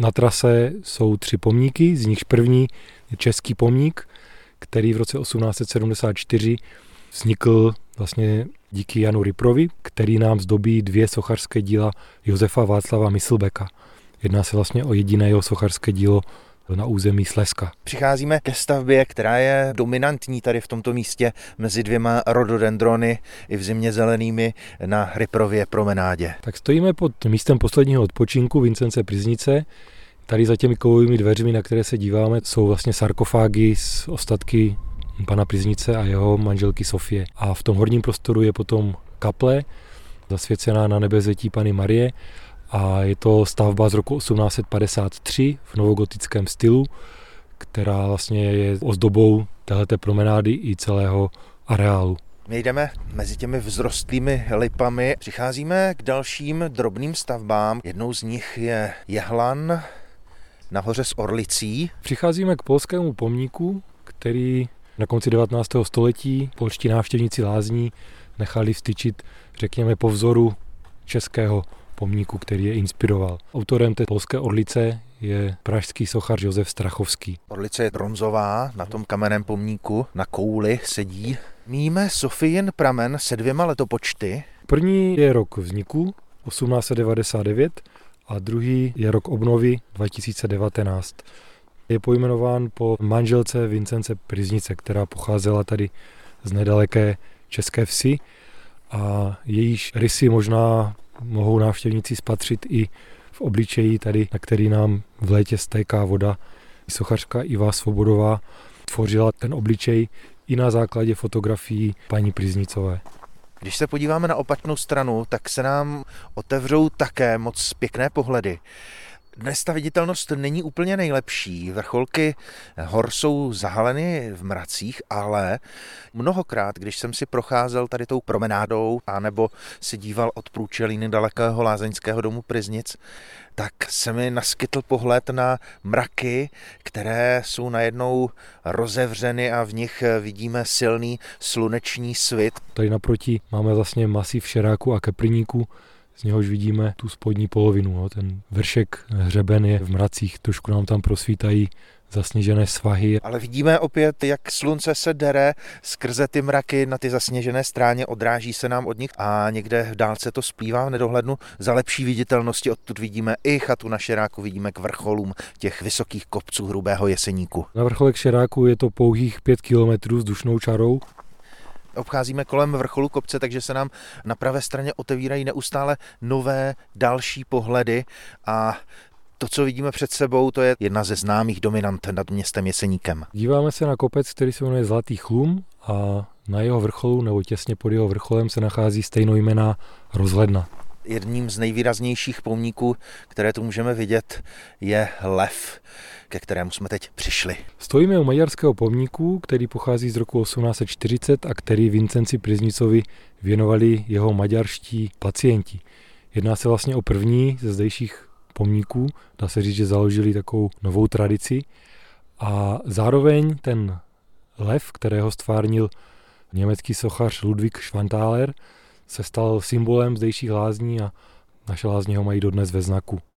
Na trase jsou tři pomníky, z nichž první je český pomník, který v roce 1874 vznikl vlastně díky Janu Riprovi, který nám zdobí dvě sochařské díla Josefa Václava Myslbeka. Jedná se vlastně o jediné jeho sochařské dílo na území Slezska. Přicházíme ke stavbě, která je dominantní tady v tomto místě mezi dvěma rododendrony i v zimě zelenými na Ryprově promenádě. Tak stojíme pod místem posledního odpočinku Vincence Priznice. Tady za těmi kovovými dveřmi, na které se díváme, jsou vlastně sarkofágy z ostatky pana Priznice a jeho manželky Sofie. A v tom horním prostoru je potom kaple, zasvěcená na nebezetí Pany Marie a je to stavba z roku 1853 v novogotickém stylu, která vlastně je ozdobou téhleté promenády i celého areálu. My jdeme mezi těmi vzrostlými lipami, přicházíme k dalším drobným stavbám. Jednou z nich je jehlan nahoře s Orlicí. Přicházíme k polskému pomníku, který na konci 19. století polští návštěvníci lázní nechali vstyčit, řekněme, po vzoru českého pomníku, který je inspiroval. Autorem té polské orlice je pražský sochař Josef Strachovský. Orlice je bronzová, na tom kamenném pomníku na kouli sedí. Míme Sofijin pramen se dvěma letopočty. První je rok vzniku 1899 a druhý je rok obnovy 2019. Je pojmenován po manželce Vincence Priznice, která pocházela tady z nedaleké české vsi a jejíž rysy možná mohou návštěvníci spatřit i v obličeji tady, na který nám v létě stéká voda. Sochařka Iva Svobodová tvořila ten obličej i na základě fotografií paní Priznicové. Když se podíváme na opačnou stranu, tak se nám otevřou také moc pěkné pohledy. Dnes ta viditelnost není úplně nejlepší. Vrcholky hor jsou zahaleny v mracích, ale mnohokrát, když jsem si procházel tady tou promenádou anebo si díval od průčelíny dalekého lázeňského domu Priznic, tak se mi naskytl pohled na mraky, které jsou najednou rozevřeny a v nich vidíme silný sluneční svit. Tady naproti máme vlastně masiv šeráku a keprníku, z něhož vidíme tu spodní polovinu. No. Ten vršek hřeben je v mracích, trošku nám tam prosvítají zasněžené svahy. Ale vidíme opět, jak slunce se dere skrze ty mraky na ty zasněžené stráně, odráží se nám od nich a někde v dálce to splývá v nedohlednu. Za lepší viditelnosti odtud vidíme i chatu na Šeráku, vidíme k vrcholům těch vysokých kopců hrubého jeseníku. Na vrcholek Šeráku je to pouhých 5 kilometrů s dušnou čarou obcházíme kolem vrcholu kopce, takže se nám na pravé straně otevírají neustále nové další pohledy a to, co vidíme před sebou, to je jedna ze známých dominant nad městem Jeseníkem. Díváme se na kopec, který se jmenuje Zlatý chlum a na jeho vrcholu nebo těsně pod jeho vrcholem se nachází stejnojmená rozhledna. Jedním z nejvýraznějších pomníků, které tu můžeme vidět, je lev, ke kterému jsme teď přišli. Stojíme u maďarského pomníku, který pochází z roku 1840 a který Vincenci Priznicovi věnovali jeho maďarští pacienti. Jedná se vlastně o první ze zdejších pomníků, dá se říct, že založili takovou novou tradici a zároveň ten lev, kterého stvárnil německý sochař Ludwig Schwanthaler, se stal symbolem zdejších lázní a naše lázně ho mají dodnes ve znaku.